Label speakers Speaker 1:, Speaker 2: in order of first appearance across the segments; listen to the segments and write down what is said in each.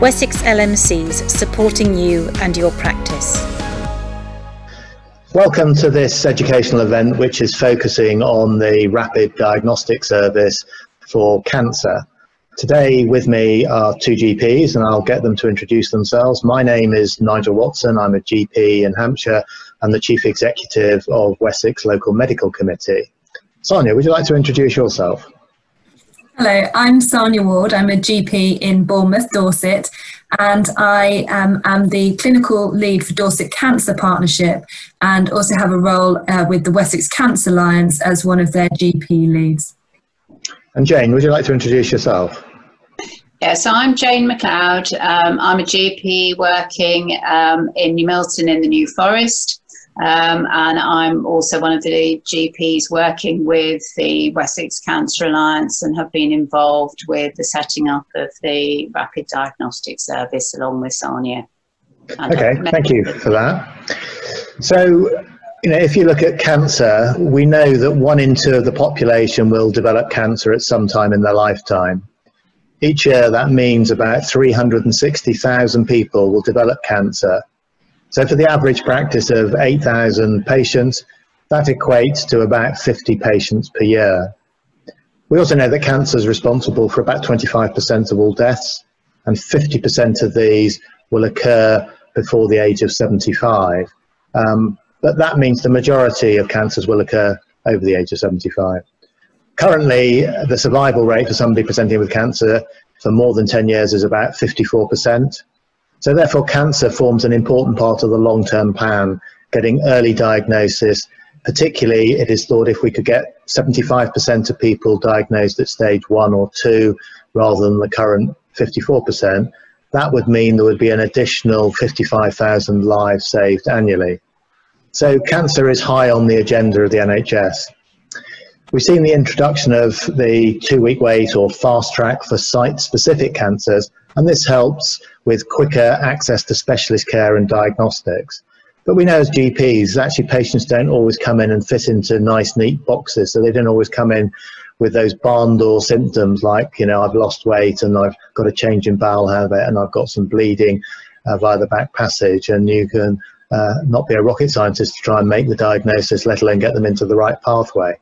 Speaker 1: Wessex LMCs supporting you and your practice.
Speaker 2: Welcome to this educational event, which is focusing on the rapid diagnostic service for cancer. Today with me are two GPs, and I'll get them to introduce themselves. My name is Nigel Watson. I'm a GP in Hampshire and the Chief Executive of Wessex Local Medical Committee. Sarnia, would you like to introduce yourself?
Speaker 3: Hello, I'm Sarnia Ward. I'm a GP in Bournemouth, Dorset, and I am, am the clinical lead for Dorset Cancer Partnership and also have a role uh, with the Wessex Cancer Alliance as one of their GP leads.
Speaker 2: And Jane, would you like to introduce yourself?
Speaker 4: Yes, I'm Jane McLeod. Um, I'm a GP working um, in New Milton in the New Forest. Um, and I'm also one of the GPs working with the Wessex Cancer Alliance and have been involved with the setting up of the rapid diagnostic service along with Sarnia.
Speaker 2: Okay, thank you for that. So, you know, if you look at cancer, we know that one in two of the population will develop cancer at some time in their lifetime. Each year, that means about 360,000 people will develop cancer so for the average practice of 8,000 patients, that equates to about 50 patients per year. We also know that cancer is responsible for about 25% of all deaths, and 50% of these will occur before the age of 75. Um, but that means the majority of cancers will occur over the age of 75. Currently, the survival rate for somebody presenting with cancer for more than 10 years is about 54%. So therefore, cancer forms an important part of the long-term plan, getting early diagnosis. Particularly, it is thought if we could get 75% of people diagnosed at stage one or two, rather than the current 54%, that would mean there would be an additional 55,000 lives saved annually. So cancer is high on the agenda of the NHS. We've seen the introduction of the two-week wait or fast track for site-specific cancers, and this helps with quicker access to specialist care and diagnostics. But we know as GPs, actually patients don't always come in and fit into nice, neat boxes. So they don't always come in with those barn door symptoms like, you know, I've lost weight and I've got a change in bowel habit and I've got some bleeding uh, via the back passage. And you can uh, not be a rocket scientist to try and make the diagnosis, let alone get them into the right pathway.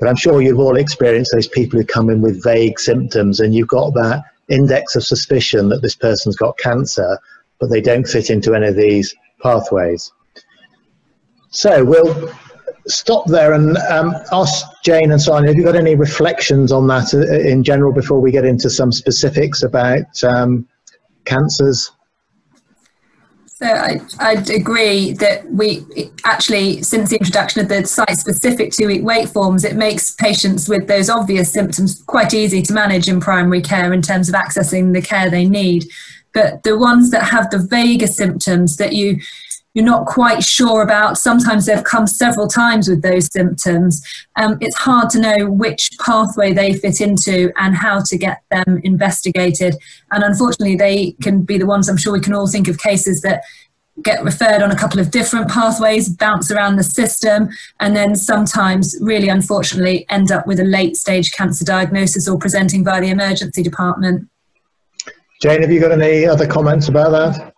Speaker 2: But I'm sure you've all experienced those people who come in with vague symptoms and you've got that index of suspicion that this person's got cancer, but they don't fit into any of these pathways. So we'll stop there and um, ask Jane and Sarnia, have you got any reflections on that uh, in general before we get into some specifics about um, cancers?
Speaker 3: So I, I'd agree that we actually, since the introduction of the site-specific two-week wait forms, it makes patients with those obvious symptoms quite easy to manage in primary care in terms of accessing the care they need. But the ones that have the vaguer symptoms that you you're not quite sure about. Sometimes they've come several times with those symptoms. Um, it's hard to know which pathway they fit into and how to get them investigated. And unfortunately, they can be the ones I'm sure we can all think of cases that get referred on a couple of different pathways, bounce around the system, and then sometimes, really unfortunately, end up with a late stage cancer diagnosis or presenting by the emergency department.
Speaker 2: Jane, have you got any other comments about that?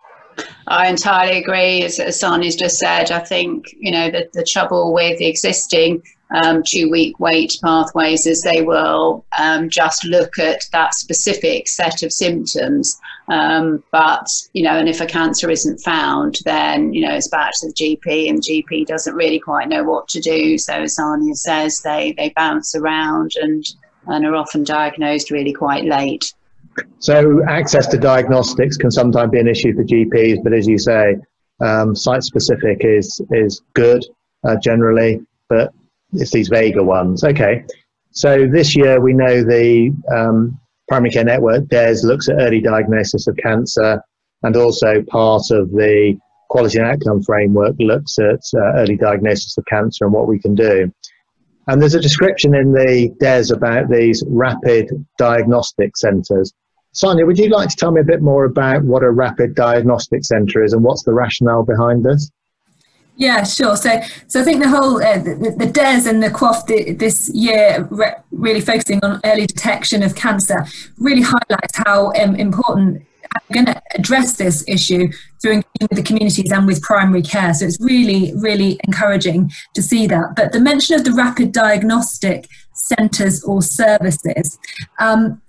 Speaker 4: I entirely agree. As, as Sarnia's just said, I think you know the, the trouble with the existing um, two-week wait pathways is they will um, just look at that specific set of symptoms. Um, but you know, and if a cancer isn't found, then you know it's back to the GP, and the GP doesn't really quite know what to do. So as Sarnia says, they they bounce around and and are often diagnosed really quite late.
Speaker 2: So access to diagnostics can sometimes be an issue for GPs, but as you say, um, site-specific is is good uh, generally, but it's these vaguer ones. Okay, so this year we know the um, Primary Care Network DES looks at early diagnosis of cancer, and also part of the Quality and Outcome Framework looks at uh, early diagnosis of cancer and what we can do. And there's a description in the DES about these rapid diagnostic centres. Sarnia, would you like to tell me a bit more about what a rapid diagnostic centre is and what's the rationale behind this?
Speaker 3: Yeah, sure. So, so I think the whole uh, the, the DES and the QOF this year, re- really focusing on early detection of cancer, really highlights how um, important we're going to address this issue through engaging with the communities and with primary care. So it's really, really encouraging to see that. But the mention of the rapid diagnostic centres or services. Um,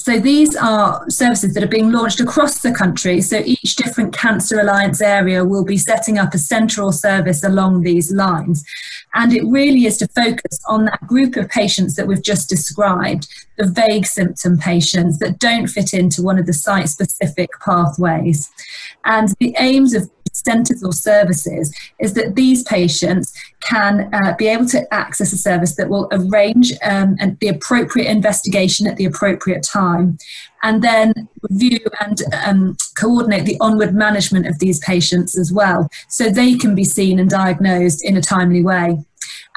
Speaker 3: so these are services that are being launched across the country. So each different Cancer Alliance area will be setting up a central service along these lines. And it really is to focus on that group of patients that we've just described, the vague symptom patients that don't fit into one of the site specific pathways. And the aims of centres or services is that these patients can uh, be able to access a service that will arrange um, and the appropriate investigation at the appropriate time and then review and um, coordinate the onward management of these patients as well so they can be seen and diagnosed in a timely way.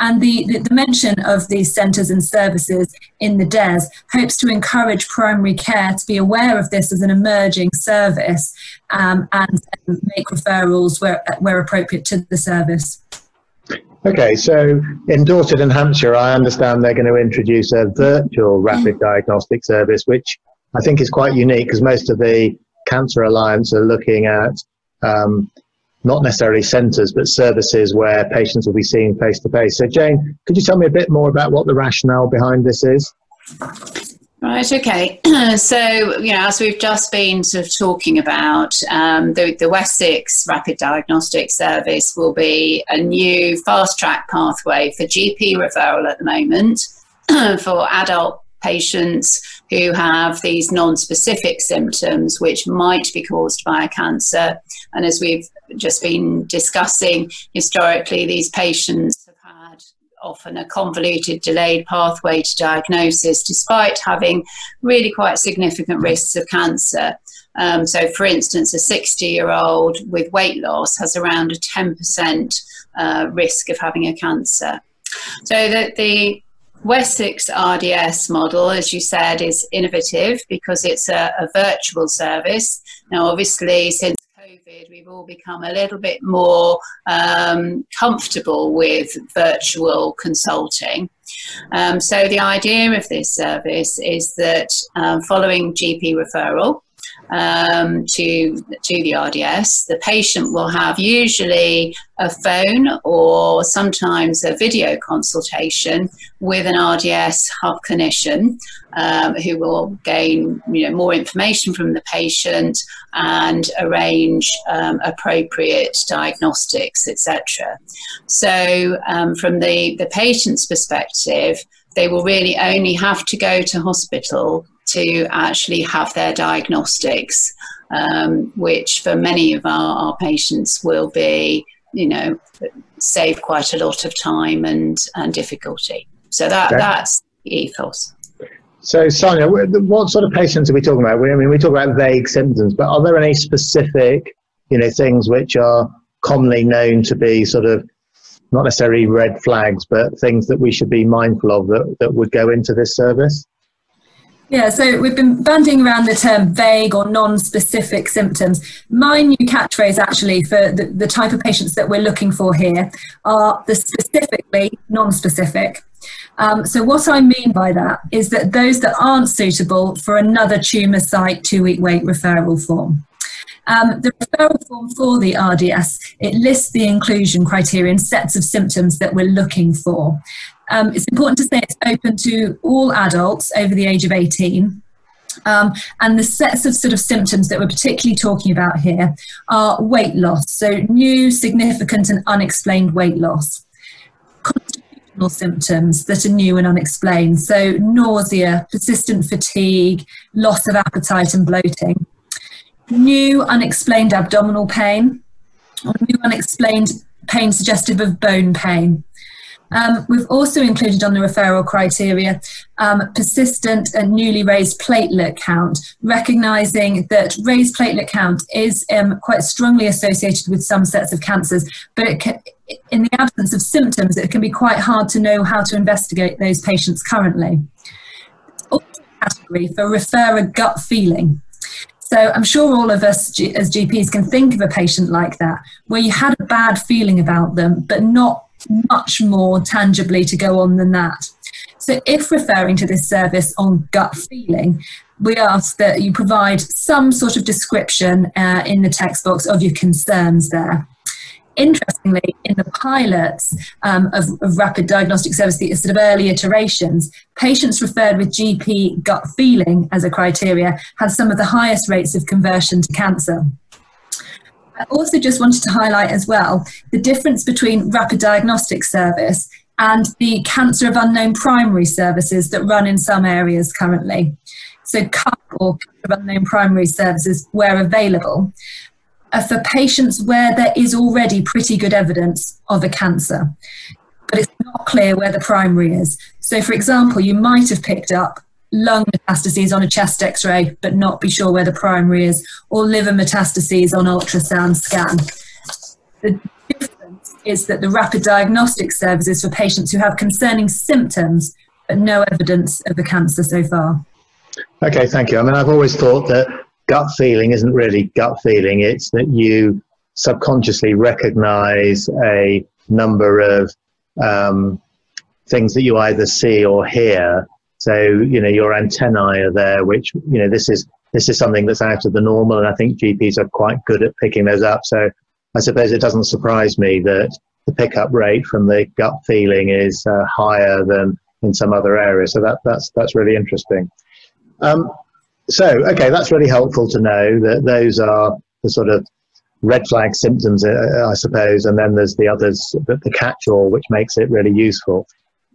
Speaker 3: And the, the, the, mention of these centres and services in the DES hopes to encourage primary care to be aware of this as an emerging service um, and make referrals where, where appropriate to the service.
Speaker 2: Okay, so in Dorset and Hampshire, I understand they're going to introduce a virtual rapid diagnostic service, which I think is quite unique because most of the Cancer Alliance are looking at um, not necessarily centres, but services where patients will be seen face to face. So, Jane, could you tell me a bit more about what the rationale behind this is?
Speaker 4: Right, okay. so, you know, as we've just been sort of talking about, um, the, the Wessex Rapid Diagnostic Service will be a new fast track pathway for GP referral at the moment for adult patients who have these non specific symptoms which might be caused by a cancer. And as we've just been discussing, historically, these patients have had often a convoluted, delayed pathway to diagnosis despite having really quite significant risks of cancer. Um, so, for instance, a 60 year old with weight loss has around a 10% uh, risk of having a cancer. So, that the Wessex RDS model, as you said, is innovative because it's a, a, virtual service. Now, obviously, since COVID, we've all become a little bit more um, comfortable with virtual consulting. Um, so, the idea of this service is that um, following GP referral, um, to to the RDS. The patient will have usually a phone or sometimes a video consultation with an RDS hub clinician um, who will gain you know more information from the patient and arrange um, appropriate diagnostics, etc. So um, from the the patient's perspective they will really only have to go to hospital to actually have their diagnostics, um, which for many of our, our, patients will be, you know, save quite a lot of time and, and difficulty. So that, okay. that's ethos.
Speaker 2: So, Sarnia, what sort of patients are we talking about? I mean, we talk about vague symptoms, but are there any specific, you know, things which are commonly known to be sort of not necessarily red flags, but things that we should be mindful of that, that would go into this service?
Speaker 3: Yeah, so we've been banding around the term vague or non specific symptoms. My new catchphrase, actually, for the, the type of patients that we're looking for here are the specifically non specific. Um, so, what I mean by that is that those that aren't suitable for another tumour site two week wait referral form. Um, the referral form for the RDS, it lists the inclusion criteria and sets of symptoms that we're looking for. Um, it's important to say it's open to all adults over the age of 18. Um, and the sets of sort of symptoms that we're particularly talking about here are weight loss, so new, significant, and unexplained weight loss. Constitutional symptoms that are new and unexplained, so nausea, persistent fatigue, loss of appetite, and bloating. New, unexplained abdominal pain, or new, unexplained pain suggestive of bone pain. Um, we've also included on the referral criteria um, persistent and newly raised platelet count, recognizing that raised platelet count is um, quite strongly associated with some sets of cancers, but can, in the absence of symptoms, it can be quite hard to know how to investigate those patients currently. Also category for refer a gut feeling. So I'm sure all of us as GPs can think of a patient like that, where you had a bad feeling about them, but not much more tangibly to go on than that. So, if referring to this service on gut feeling, we ask that you provide some sort of description uh, in the text box of your concerns there. Interestingly, in the pilots um, of, of, rapid diagnostic service, the sort of early iterations, patients referred with GP gut feeling as a criteria had some of the highest rates of conversion to cancer. I also just wanted to highlight as well the difference between rapid diagnostic service and the cancer of unknown primary services that run in some areas currently. So, CUP or cancer of unknown primary services, where available, are for patients where there is already pretty good evidence of a cancer, but it's not clear where the primary is. So, for example, you might have picked up lung metastases on a chest x ray, but not be sure where the primary is, or liver metastases on ultrasound scan. The difference is that the rapid diagnostic service is for patients who have concerning symptoms, but no evidence of the cancer so far.
Speaker 2: Okay, thank you. I mean, I've always thought that gut feeling isn't really gut feeling, it's that you subconsciously recognize a number of um, things that you either see or hear so you know your antennae are there, which you know this is this is something that's out of the normal, and I think GPs are quite good at picking those up. So I suppose it doesn't surprise me that the pickup rate from the gut feeling is uh, higher than in some other areas. So that that's that's really interesting. Um, so okay, that's really helpful to know that those are the sort of red flag symptoms, uh, I suppose, and then there's the others, the, the catch-all, which makes it really useful.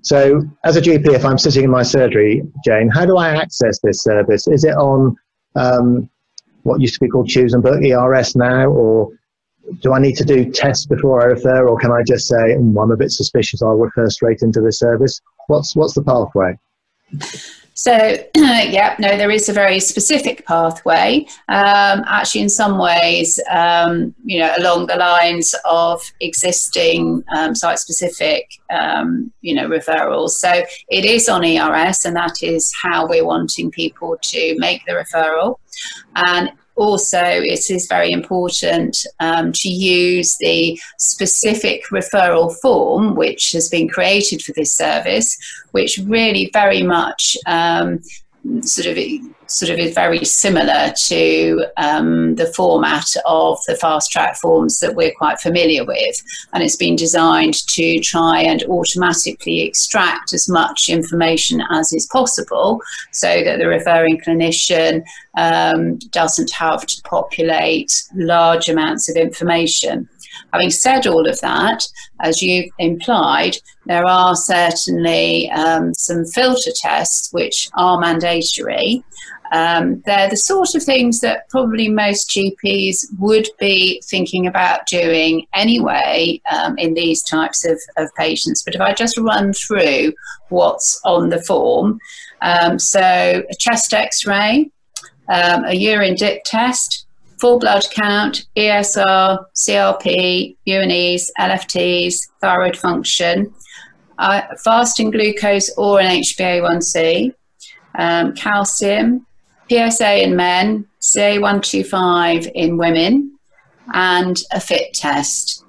Speaker 2: So, as a GP, if I'm sitting in my surgery, Jane, how do I access this service? Is it on um, what used to be called Choose and Book ERS now, or do I need to do tests before I refer, or can I just say, mm, I'm a bit suspicious, I'll refer straight into this service? What's what's the pathway?
Speaker 4: So, yeah, no, there is a very specific pathway. Um, actually, in some ways, um, you know, along the lines of existing um, site-specific, um, you know, referrals. So it is on ERS, and that is how we're wanting people to make the referral. And also it is very important um, to use the specific referral form which has been created for this service, which really very much um, sort of sort of is very similar to um, the format of the fast track forms that we're quite familiar with. And it's been designed to try and automatically extract as much information as is possible so that the referring clinician um, doesn't have to populate large amounts of information. Having said all of that, as you've implied, there are certainly um, some filter tests which are mandatory. Um, they're the sort of things that probably most GPs would be thinking about doing anyway um, in these types of, of, patients. But if I just run through what's on the form, um, so a chest x ray, um, a urine dip test, full blood count, ESR, CRP, UNEs, LFTs, thyroid function, uh, fasting glucose or an HbA1c, um, calcium, PSA in men, CA125 in women, and a fit test.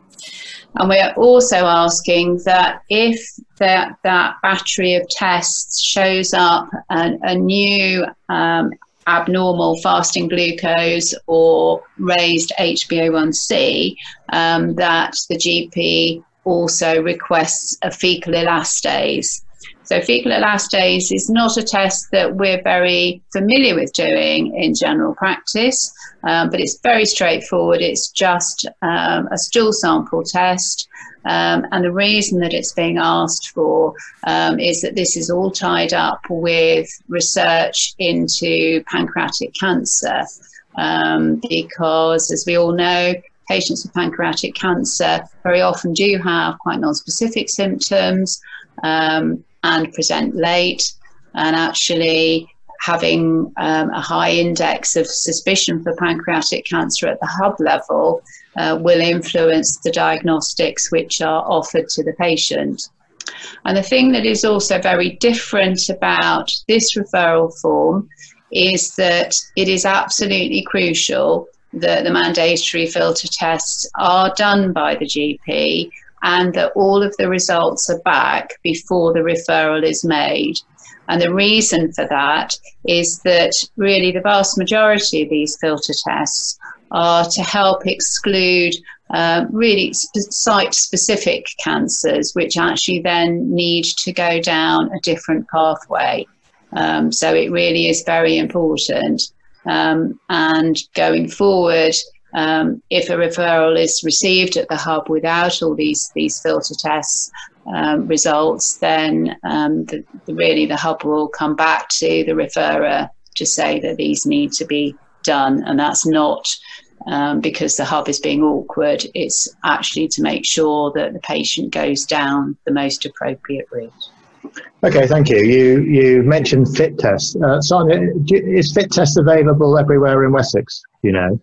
Speaker 4: And we are also asking that if that, that battery of tests shows up a, a new um, abnormal fasting glucose or raised HbA1c, um, that the GP also requests a fecal elastase. So, fecal elastase is not a test that we're very familiar with doing in general practice, um, but it's very straightforward. It's just um, a stool sample test. Um, and the reason that it's being asked for um, is that this is all tied up with research into pancreatic cancer. Um, because, as we all know, patients with pancreatic cancer very often do have quite non-specific symptoms. Um, and present late, and actually having um, a high index of suspicion for pancreatic cancer at the hub level uh, will influence the diagnostics which are offered to the patient. And the thing that is also very different about this referral form is that it is absolutely crucial that the mandatory filter tests are done by the GP and that all of the results are back before the referral is made. And the reason for that is that really the vast majority of these filter tests are to help exclude uh, really site specific cancers, which actually then need to go down a different pathway. Um, so it really is very important. Um, and going forward, um, if a referral is received at the hub without all these these filter tests um, results, then um, the, the, really the hub will come back to the referrer to say that these need to be done, and that's not um, because the hub is being awkward. It's actually to make sure that the patient goes down the most appropriate route.
Speaker 2: Okay, thank you. You you mentioned fit test. Uh, Sarnia, is fit test available everywhere in Wessex? You know.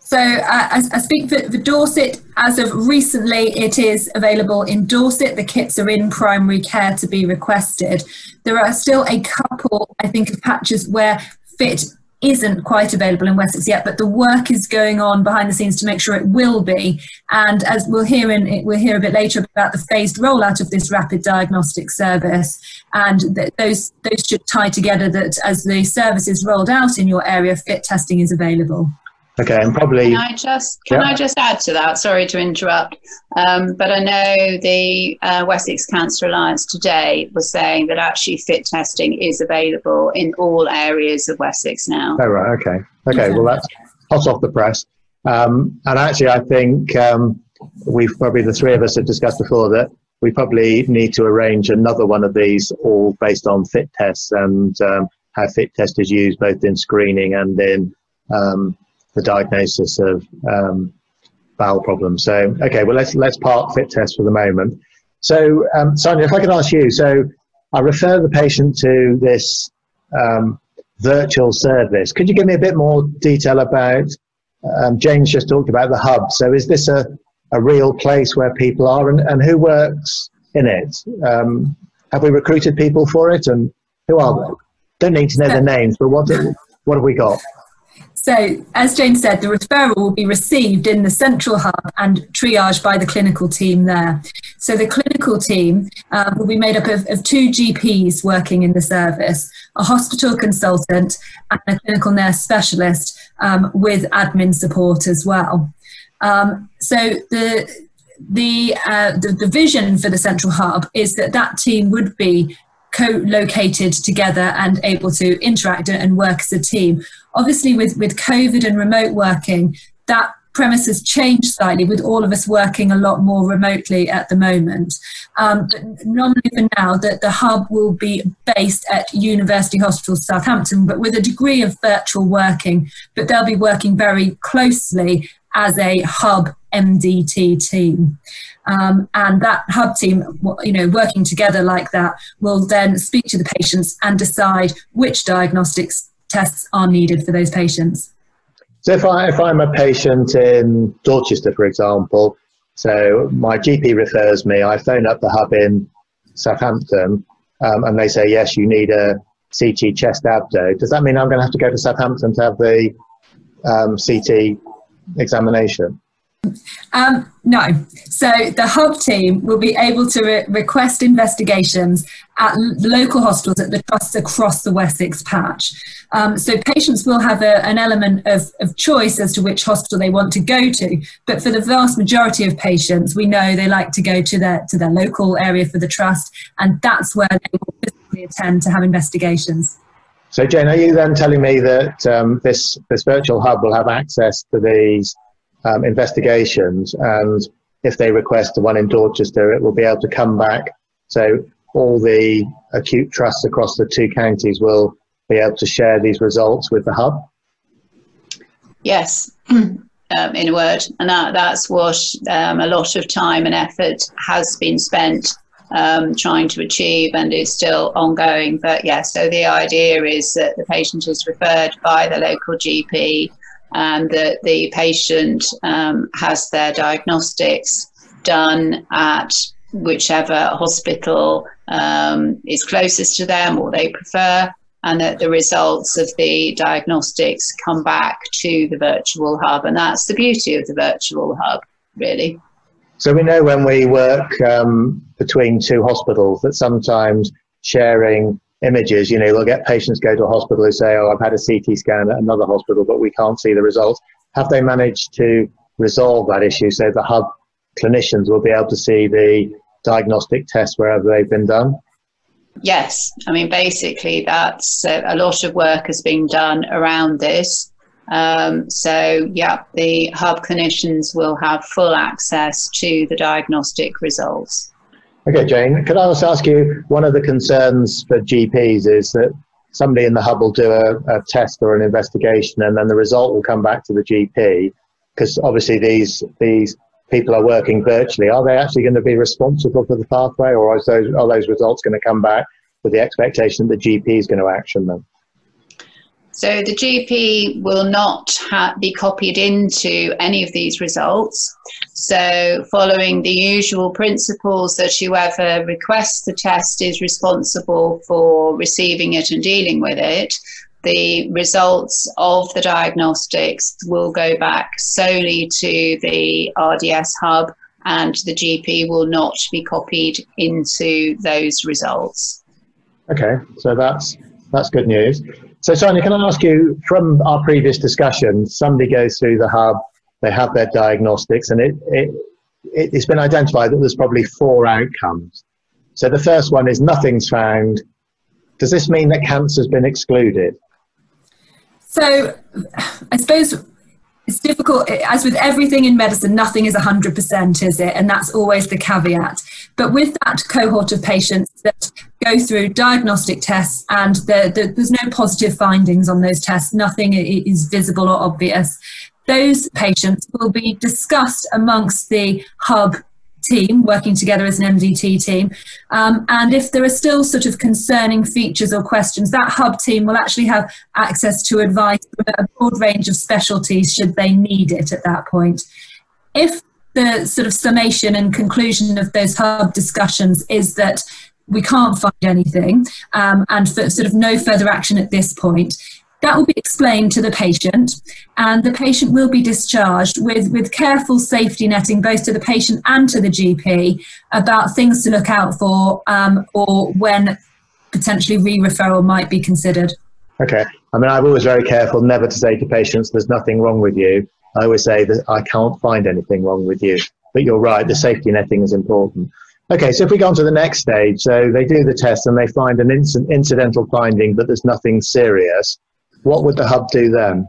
Speaker 3: So uh, I, I, speak for, for, Dorset. As of recently, it is available in Dorset. The kits are in primary care to be requested. There are still a couple, I think, of patches where fit isn't quite available in Wessex yet, but the work is going on behind the scenes to make sure it will be. And as we'll hear in we'll hear a bit later about the phased rollout of this rapid diagnostic service, and th- those those should tie together. That as the service is rolled out in your area, fit testing is available.
Speaker 2: Okay, and probably.
Speaker 4: Can I just can yeah. I just add to that? Sorry to interrupt, um, but I know the uh, Wessex Cancer Alliance today was saying that actually fit testing is available in all areas of Wessex now.
Speaker 2: Oh right, okay, okay. Well, that's hot off the press. Um, and actually, I think um, we've probably the three of us have discussed before that we probably need to arrange another one of these, all based on fit tests and um, how fit test is used both in screening and in um, the diagnosis of um, bowel problems. So, okay, well, let's let's park fit test for the moment. So, um, Sarnia, if I could ask you, so I refer the patient to this um, virtual service. Could you give me a bit more detail about? Um, Jane's just talked about the hub. So, is this a, a real place where people are, and, and who works in it? Um, have we recruited people for it, and who are they? Don't need to know their names, but what what have we got?
Speaker 3: So, as Jane said, the referral will be received in the central hub and triaged by the clinical team there. So, the clinical team um, will be made up of, of, two GPs working in the service, a hospital consultant, and a clinical nurse specialist um, with admin support as well. Um, so, the the, uh, the the vision for the central hub is that that team would be co-located together and able to interact and work as a team. Obviously, with, with COVID and remote working, that premise has changed slightly with all of us working a lot more remotely at the moment. Um, but normally for now, that the hub will be based at University Hospital Southampton, but with a degree of virtual working, but they'll be working very closely as a hub MDT team. Um, and that hub team, you know, working together like that, will then speak to the patients and decide which diagnostics tests are needed for those patients.
Speaker 2: So if, I, if I'm a patient in Dorchester, for example, so my GP refers me, I phone up the hub in Southampton, um, and they say, yes, you need a CT chest abdo. Does that mean I'm going to have to go to Southampton to have the um, CT examination?
Speaker 3: Um, no. So the hub team will be able to re- request investigations at local hospitals at the trusts across the Wessex patch. Um, so patients will have a, an element of, of choice as to which hospital they want to go to. But for the vast majority of patients, we know they like to go to their to their local area for the trust, and that's where they will physically attend to have investigations.
Speaker 2: So Jane, are you then telling me that um, this this virtual hub will have access to these um, investigations, and if they request the one in Dorchester, it will be able to come back. So all the acute trusts across the two counties will be able to share these results with the hub.
Speaker 4: Yes, um, in a word, and that, that's what um, a lot of time and effort has been spent um, trying to achieve, and is still ongoing. But yeah, so the idea is that the patient is referred by the local GP and that the patient um, has their diagnostics done at whichever hospital um, is closest to them or they prefer, and that the results of the diagnostics come back to the virtual hub. And that's the beauty of the virtual hub, really.
Speaker 2: So we know when we work um, between two hospitals that sometimes sharing images. You know, we'll get patients go to a hospital who say, "Oh, I've had a CT scan at another hospital, but we can't see the results." Have they managed to resolve that issue so the hub clinicians will be able to see the diagnostic tests wherever they've been done?
Speaker 4: Yes, I mean basically that's uh, a lot of work has been done around this. Um, so yeah, the hub clinicians will have full access to the diagnostic results.
Speaker 2: Okay, Jane, could I also ask you, one of the concerns for GPs is that somebody in the hub will do a, a test or an investigation and then the result will come back to the GP because obviously these, these people are working virtually. Are they actually going to be responsible for the pathway or are those, are those results going to come back with the expectation that the GP is going to action them?
Speaker 4: So the GP will not ha- be copied into any of these results. So, following the usual principles that whoever requests the test is responsible for receiving it and dealing with it, the results of the diagnostics will go back solely to the RDS hub, and the GP will not be copied into those results.
Speaker 2: Okay, so that's that's good news. So, Sarnia, can I ask you from our previous discussion? Somebody goes through the hub, they have their diagnostics, and it, it, it, has been identified that there's probably four outcomes. So, the first one is nothing's found. Does this mean that cancer's been excluded?
Speaker 3: So, I suppose it's difficult as with everything in medicine nothing is 100% is it and that's always the caveat but with that cohort of patients that go through diagnostic tests and the, the, there's no positive findings on those tests nothing is visible or obvious those patients will be discussed amongst the hub team working together as an MDT team. Um, and if there are still sort of concerning features or questions, that hub team will actually have access to advice from a broad range of specialties should they need it at that point. If the sort of summation and conclusion of those hub discussions is that we can't find anything um, and for sort of no further action at this point, that will be explained to the patient, and the patient will be discharged with, with careful safety netting both to the patient and to the GP about things to look out for um, or when potentially re referral might be considered.
Speaker 2: Okay. I mean, I'm always very careful never to say to patients, there's nothing wrong with you. I always say that I can't find anything wrong with you. But you're right, the safety netting is important. Okay, so if we go on to the next stage, so they do the test and they find an inc- incidental finding, but there's nothing serious what would the hub do then?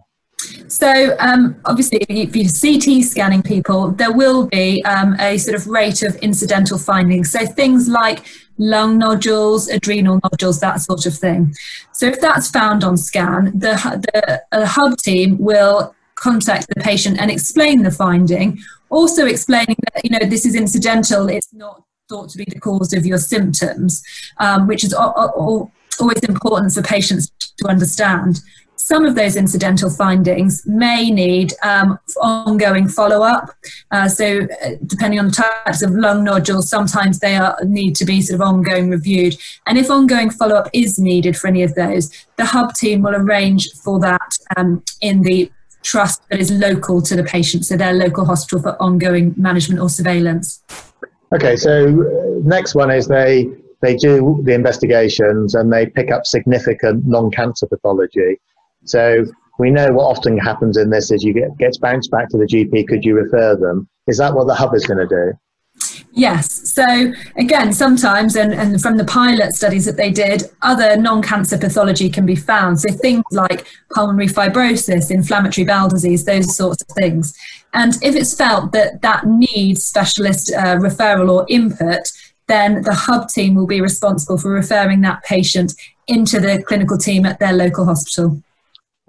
Speaker 3: So, um, obviously, if you're CT scanning people, there will be um, a sort of rate of incidental findings. So, things like lung nodules, adrenal nodules, that sort of thing. So, if that's found on scan, the, the uh, hub team will contact the patient and explain the finding, also explaining that, you know, this is incidental, it's not thought to be the cause of your symptoms, um, which is always important for patients to understand some of those incidental findings may need um, ongoing follow-up. Uh, so, uh, depending on the types of lung nodules, sometimes they are, need to be sort of ongoing reviewed. And if ongoing follow-up is needed for any of those, the hub team will arrange for that um, in the trust that is local to the patient, so their local hospital for ongoing management or surveillance.
Speaker 2: Okay, so uh, next one is they they do the investigations and they pick up significant non-cancer pathology. So we know what often happens in this is you get gets bounced back to the GP. Could you refer them? Is that what the hub is going to do?
Speaker 3: Yes. So again, sometimes, and, and from the pilot studies that they did, other non-cancer pathology can be found. So things like pulmonary fibrosis, inflammatory bowel disease, those sorts of things. And if it's felt that that needs specialist uh, referral or input, then the hub team will be responsible for referring that patient into the clinical team at their local hospital.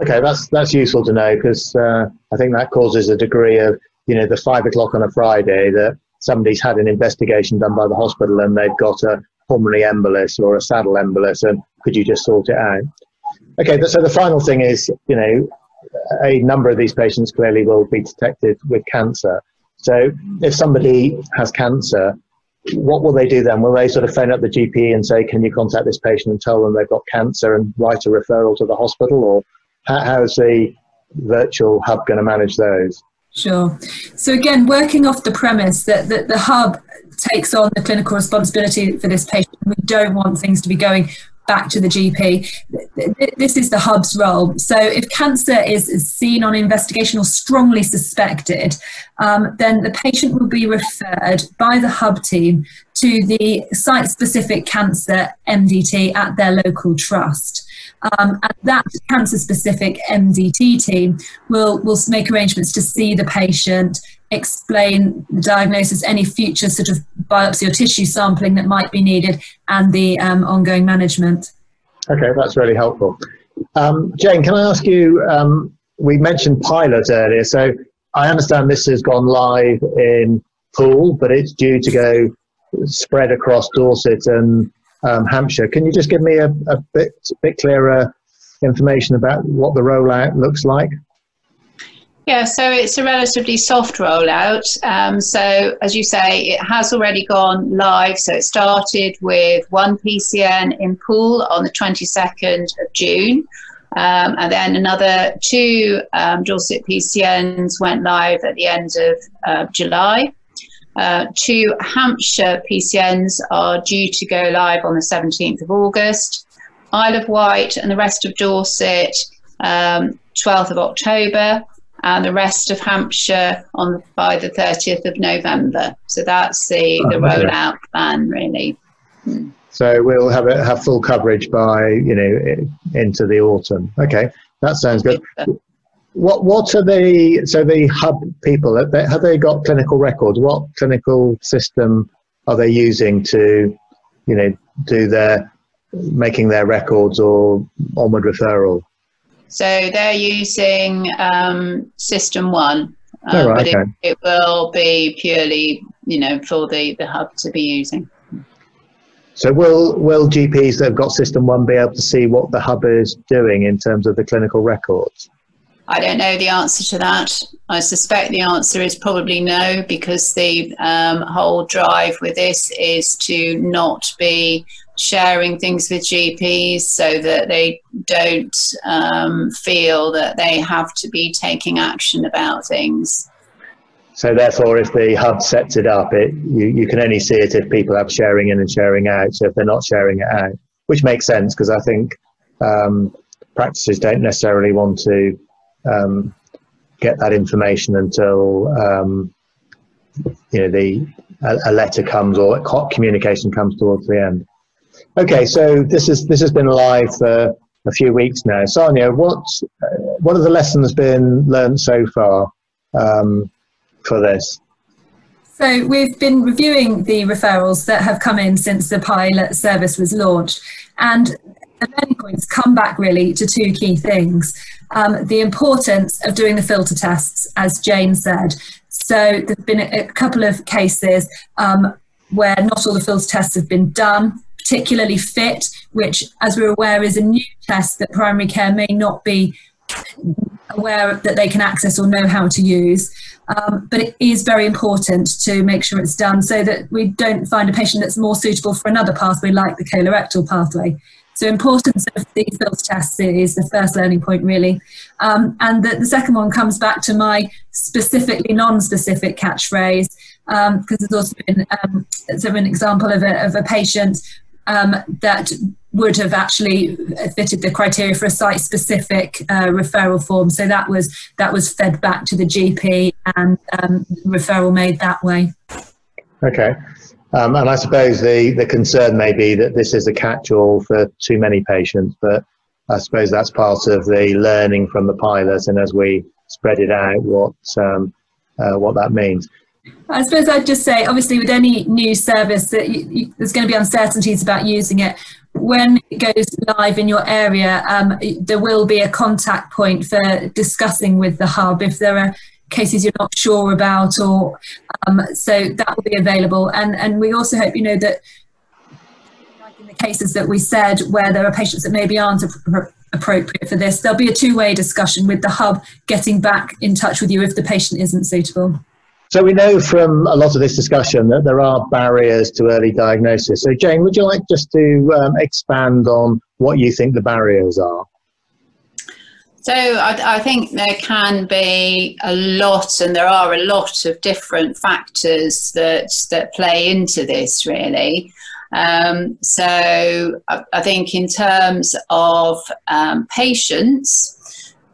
Speaker 2: Okay, that's that's useful to know because uh, I think that causes a degree of you know the five o'clock on a Friday that somebody's had an investigation done by the hospital and they've got a pulmonary embolus or a saddle embolus and could you just sort it out? Okay, so the final thing is you know a number of these patients clearly will be detected with cancer. So if somebody has cancer, what will they do then? Will they sort of phone up the GP and say, "Can you contact this patient and tell them they've got cancer and write a referral to the hospital?" Or how, how's the virtual hub going to manage those?
Speaker 3: Sure. So again, working off the premise that, that the hub takes on the clinical responsibility for this patient, we don't want things to be going back to the GP. This is the hub's role. So, if cancer is seen on investigation or strongly suspected, um, then the patient will be referred by the hub team to the site specific cancer MDT at their local trust. Um, and that cancer specific MDT team will, will make arrangements to see the patient, explain the diagnosis, any future sort of biopsy or tissue sampling that might be needed, and the um, ongoing management.
Speaker 2: Okay, that's really helpful. Um, Jane, can I ask you? Um, we mentioned pilot earlier, so I understand this has gone live in Poole, but it's due to go spread across Dorset and um, Hampshire. Can you just give me a, a bit, bit clearer information about what the rollout looks like?
Speaker 4: Yeah, so it's a relatively soft rollout. Um, so, as you say, it has already gone live. So, it started with one PCN in Poole on the 22nd of June. Um, and then another two um, Dorset PCNs went live at the end of uh, July. Uh, two Hampshire PCNs are due to go live on the 17th of August. Isle of Wight and the rest of Dorset, um, 12th of October, and the rest of Hampshire on by the 30th of November. So that's the, the rollout plan, really.
Speaker 2: Hmm. So we'll have it, have full coverage by you know into the autumn. Okay, that sounds good. What what are the so the hub people have they, have they got clinical records? What clinical system are they using to you know do their making their records or onward referral?
Speaker 4: So they're using um,
Speaker 2: SystmOne, oh, right,
Speaker 4: but okay. it, it will be purely you know for the the hub to be using.
Speaker 2: So will will GPs that have got SystmOne be able to see what the hub is doing in terms of the clinical records?
Speaker 4: I don't know the answer to that. I suspect the answer is probably no, because the um, whole drive with this is to not be sharing things with GPs so that they don't um, feel that they have to be taking action about things.
Speaker 2: So therefore, if the hub sets it up, it you, you can only see it if people have sharing in and sharing out. So if they're not sharing it out, which makes sense because I think um, practices don't necessarily want to um, get that information until um, you know the a, a, letter comes or communication comes towards the end. Okay, so this is this has been live for a few weeks now. Sarnia, what what are the lessons been learned so far? Um, for this?
Speaker 3: So we've been reviewing the referrals that have come in since the pilot service was launched, and the learning points come back really to two key things: um, the importance of doing the filter tests, as Jane said. So there've been a, a couple of cases um, where not all the filter tests have been done, particularly FIT, which, as we're aware, is a new test that primary care may not be aware that they can access or know how to use. Um, but it is very important to make sure it's done so that we don't find a patient that's more suitable for another pathway like the colorectal pathway. So importance of these filter tests is the first learning point really. Um, and the, the, second one comes back to my specifically non-specific catchphrase because um, there's also been um, an example of a, of a patient um, that would have actually fitted the criteria for a site-specific uh, referral form. So that was that was fed back to the GP and um, referral made that way.
Speaker 2: Okay. Um, and I suppose the, the concern may be that this is a catch-all for too many patients, but I suppose that's part of the learning from the pilot, and as we spread it out, what um, uh, what that means.
Speaker 3: I suppose I'd just say, obviously, with any new service, that you, you, there's going to be uncertainties about using it. When it goes live in your area, um, there will be a contact point for discussing with the hub if there are cases you're not sure about, or um, so that will be available. And and we also hope you know that, like in the cases that we said, where there are patients that maybe aren't appropriate for this, there'll be a two-way discussion with the hub getting back in touch with you if the patient isn't suitable.
Speaker 2: So we know from a lot of this discussion that there are barriers to early diagnosis. So Jane, would you like just to um, expand on what you think the barriers are?
Speaker 4: So I, I, think there can be a lot, and there are a lot of different factors that that play into this. Really, Um, so I, I, think in terms of um, patients,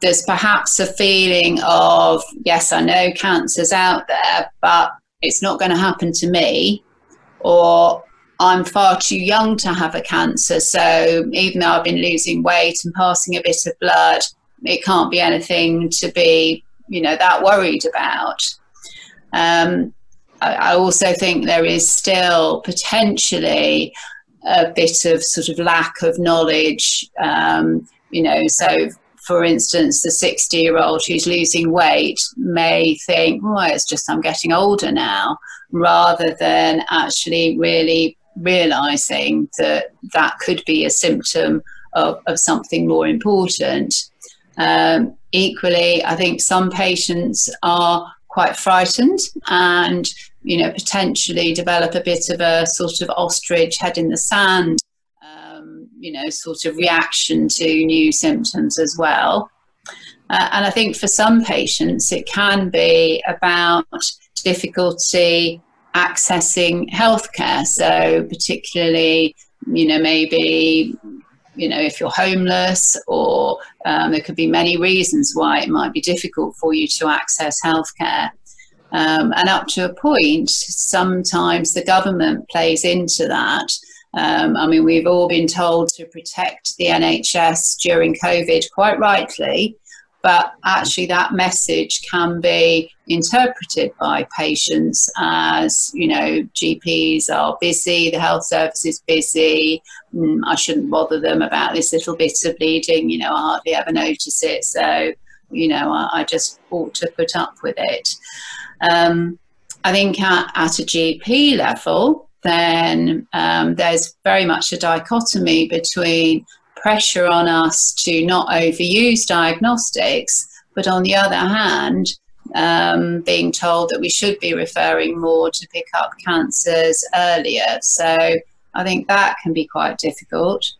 Speaker 4: there's perhaps a feeling of, yes, I know cancer's out there, but it's not going to happen to me. Or I'm far too young to have a cancer. So even though I've been losing weight and passing a bit of blood, it can't be anything to be, you know, that worried about. Um, I also think there is still potentially a bit of sort of lack of knowledge. Um, you know, so for instance, the 60 year old who's losing weight may think, well, it's just I'm getting older now, rather than actually really realizing that that could be a symptom of, of something more important. Um, equally, I think some patients are quite frightened and you know potentially develop a bit of a sort of ostrich head in the sand you know sort of reaction to new symptoms as well uh, and i think for some patients it can be about difficulty accessing healthcare so particularly you know maybe you know, if you're homeless, or um, there could be many reasons why it might be difficult for you to access healthcare. Um, and up to a point, sometimes the government plays into that. Um, I mean, we've all been told to protect the NHS during COVID, quite rightly, but actually that message can be interpreted by patients as you know gps are busy the health service is busy mm, i shouldn't bother them about this little bit of bleeding you know i hardly ever notice it so you know i, I just ought to put up with it. Um, i think at, at, a gp level then um, there's very much a dichotomy between pressure on us to not overuse diagnostics, but on the other hand, um, being told that we should be referring more to pick up cancers earlier. So I think that can be quite difficult.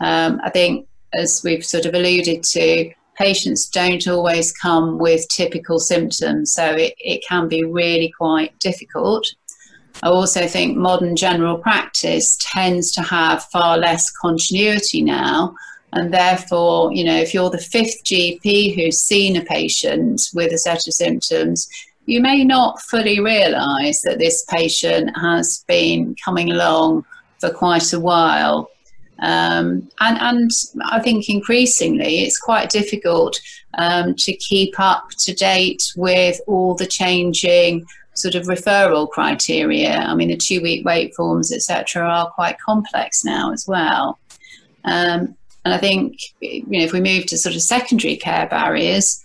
Speaker 4: Um, I think, as we've sort of alluded to, patients don't always come with typical symptoms, so it, it can be really quite difficult. I also think modern general practice tends to have far less continuity now. And therefore, you know, if you're the fifth GP who's seen a patient with a set of symptoms, you may not fully realize that this patient has been coming along for quite a while. Um, and, and I think increasingly it's quite difficult um, to keep up to date with all the changing sort of referral criteria. I mean, the two week wait forms, etc., are quite complex now as well. Um, and I think, you know, if we move to sort of secondary care barriers,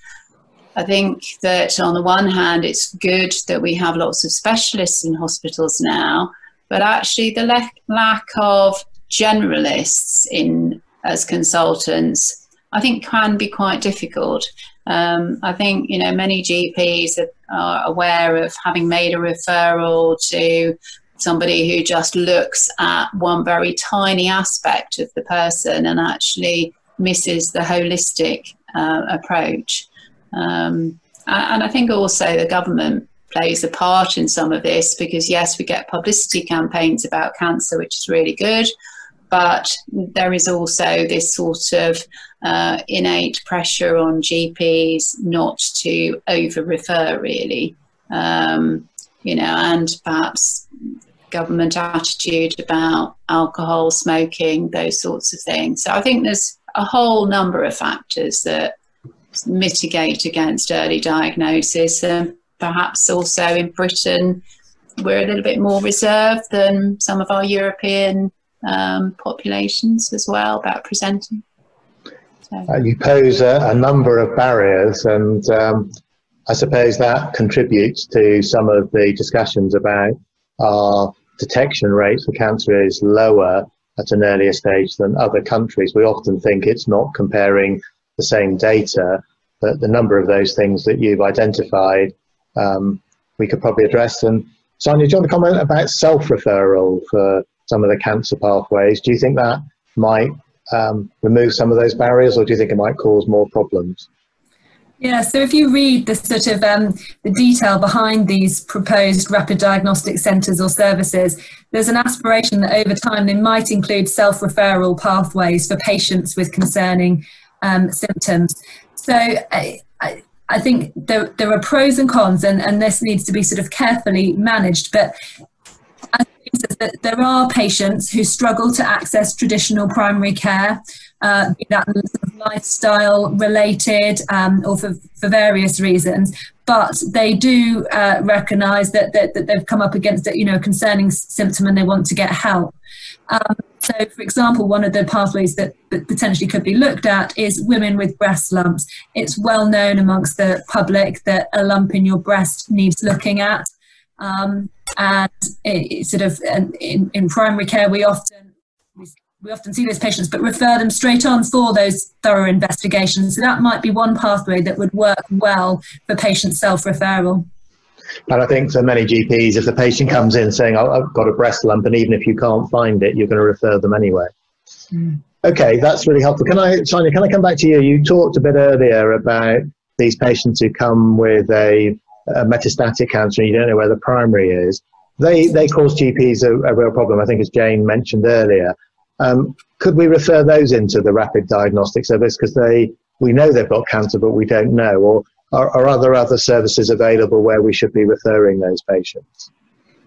Speaker 4: I think that on the one hand, it's good that we have lots of specialists in hospitals now, but actually the le- lack of generalists in as consultants, I think, can be quite difficult. Um, I think you know many GPs are aware of having made a referral to somebody who just looks at one very tiny aspect of the person and actually misses the holistic uh, approach. Um, and I think also the government plays a part in some of this because yes, we get publicity campaigns about cancer, which is really good, but there is also this sort of uh, innate pressure on GPs not to over refer, really. Um, you know, and perhaps government attitude about alcohol, smoking, those sorts of things. So I think there's a whole number of factors that mitigate against early diagnosis. And perhaps also in Britain, we're a little bit more reserved than some of our European um, populations as well about presenting.
Speaker 2: So. Uh, you pose a, a, number of barriers, and um, I suppose that contributes to some of the discussions about our detection rates for cancer is lower at an earlier stage than other countries. We often think it's not comparing the same data, but the number of those things that you've identified, um, we could probably address. And Sarnia, do you want to comment about self-referral for some of the cancer pathways. Do you think that might um, remove some of those barriers, or do you think it might cause more problems?
Speaker 3: Yeah, so if you read the sort of um, the detail behind these proposed rapid diagnostic centres or services, there's an aspiration that over time they might include self-referral pathways for patients with concerning um, symptoms. So I, I, I, think there, there are pros and cons, and, and this needs to be sort of carefully managed. But there are patients who struggle to access traditional primary care uh, be that lifestyle related um, or for, for various reasons. But they do uh, recognise that, that, that they've come up against a, you know, a concerning symptom and they want to get help. Um, so, for example, one of the pathways that, that, potentially could be looked at is women with breast lumps. It's well known amongst the public that a lump in your breast needs looking at. Um, and it, sort of in, in primary care, we often we often see those patients, but refer them straight on for those thorough investigations. So that might be one pathway that would work well for patient self-referral.
Speaker 2: And I think for many GPs, if the patient comes in saying, oh, I've got a breast lump, and even if you can't find it, you're going to refer them anyway. Mm. Okay, that's really helpful. Can I, Sarnia, can I come back to you? You talked a bit earlier about these patients who come with a, a metastatic cancer and you don't know where the primary is. They, they cause GPs a, a real problem, I think, as Jane mentioned earlier. Um, could we refer those into the rapid diagnostic service because they we know they've got cancer but we don't know, or are, are there other services available where we should be referring those patients?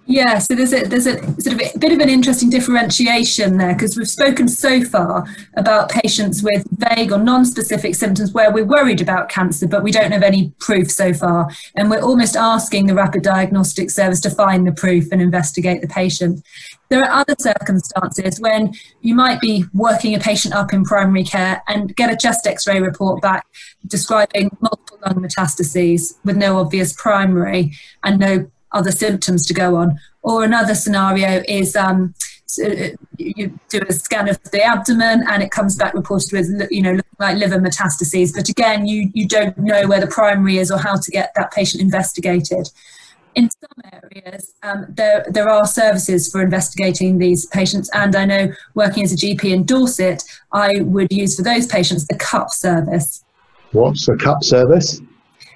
Speaker 3: Yeah, so there's a there's a sort of a bit of an interesting differentiation there because we've spoken so far about patients with vague or non-specific symptoms where we're worried about cancer, but we don't have any proof so far, and we're almost asking the rapid diagnostic service to find the proof and investigate the patient. There are other circumstances when you might be working a patient up in primary care and get a chest X-ray report back describing multiple lung metastases with no obvious primary and no other symptoms to go on. Or another scenario is um, uh, you do a scan of the abdomen and it comes back reported with you know like liver metastases. But again you you don't know where the primary is or how to get that patient investigated. In some areas um, there there are services for investigating these patients. And i know working as a gp in dorset i would use for those patients the cup service.
Speaker 2: What's the cup service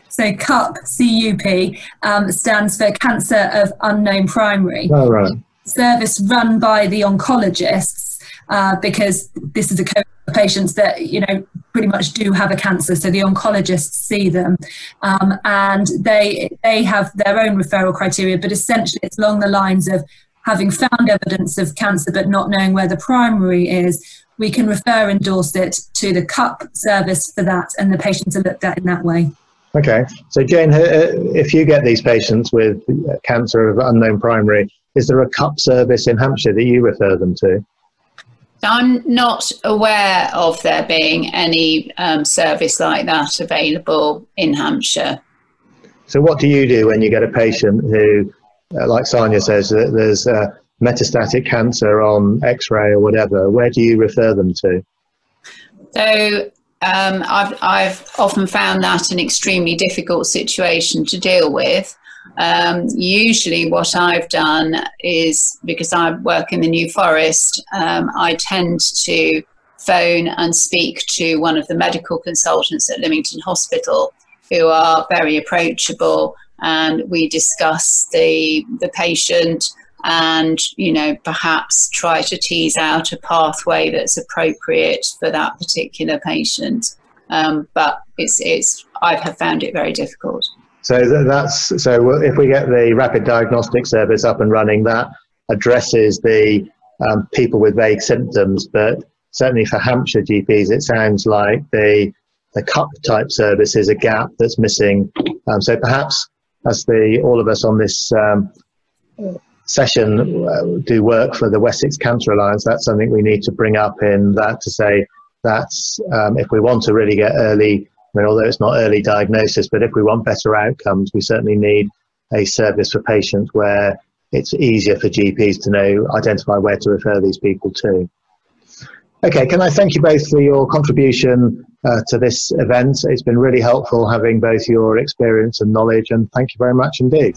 Speaker 3: so CUP, C-U-P, um, stands for Cancer of Unknown Primary.
Speaker 2: Oh, right.
Speaker 3: Service run by the oncologists uh, because this is a cohort of patients that, you know, pretty much do have a cancer. So the oncologists see them um, and they, they have their own referral criteria, but essentially it's along the lines of having found evidence of cancer but not knowing where the primary is, we can refer and endorse it to the CUP service for that, and the patients are looked at in that way.
Speaker 2: Okay. So, Jane, if you get these patients with cancer of unknown primary, is there a CUP service in Hampshire that you refer them to?
Speaker 4: I'm not aware of there being any um, service like that available in Hampshire.
Speaker 2: So, what do you do when you get a patient who, uh, like Sarnia says, that there's uh, metastatic cancer on x ray or whatever? Where do you refer them to?
Speaker 4: So, um, I've, I've often found that an extremely difficult situation to deal with. Um, usually, what I've done is because I work in the New Forest, um, I tend to phone and speak to one of the medical consultants at Lymington Hospital who are very approachable and we discuss the, the patient and you know perhaps try to tease out a pathway that's appropriate for that particular patient. Um, but it's it's I have found it very difficult.
Speaker 2: So that's so if we get the rapid diagnostic service up and running that addresses the um, people with vague symptoms. But certainly for Hampshire GPs it sounds like the the cup type service is a gap that's missing. Um, so perhaps as the all of us on this um, session uh, do work for the Wessex Cancer Alliance, that's something we need to bring up in that to say that's um, if we want to really get early, I mean, although it's not early diagnosis, but if we want better outcomes, we certainly need a service for patients where it's easier for GPs to know, identify where to refer these people to. Okay, can I thank you both for your contribution uh, to this event? It's been really helpful having both your experience and knowledge, and thank you very much indeed.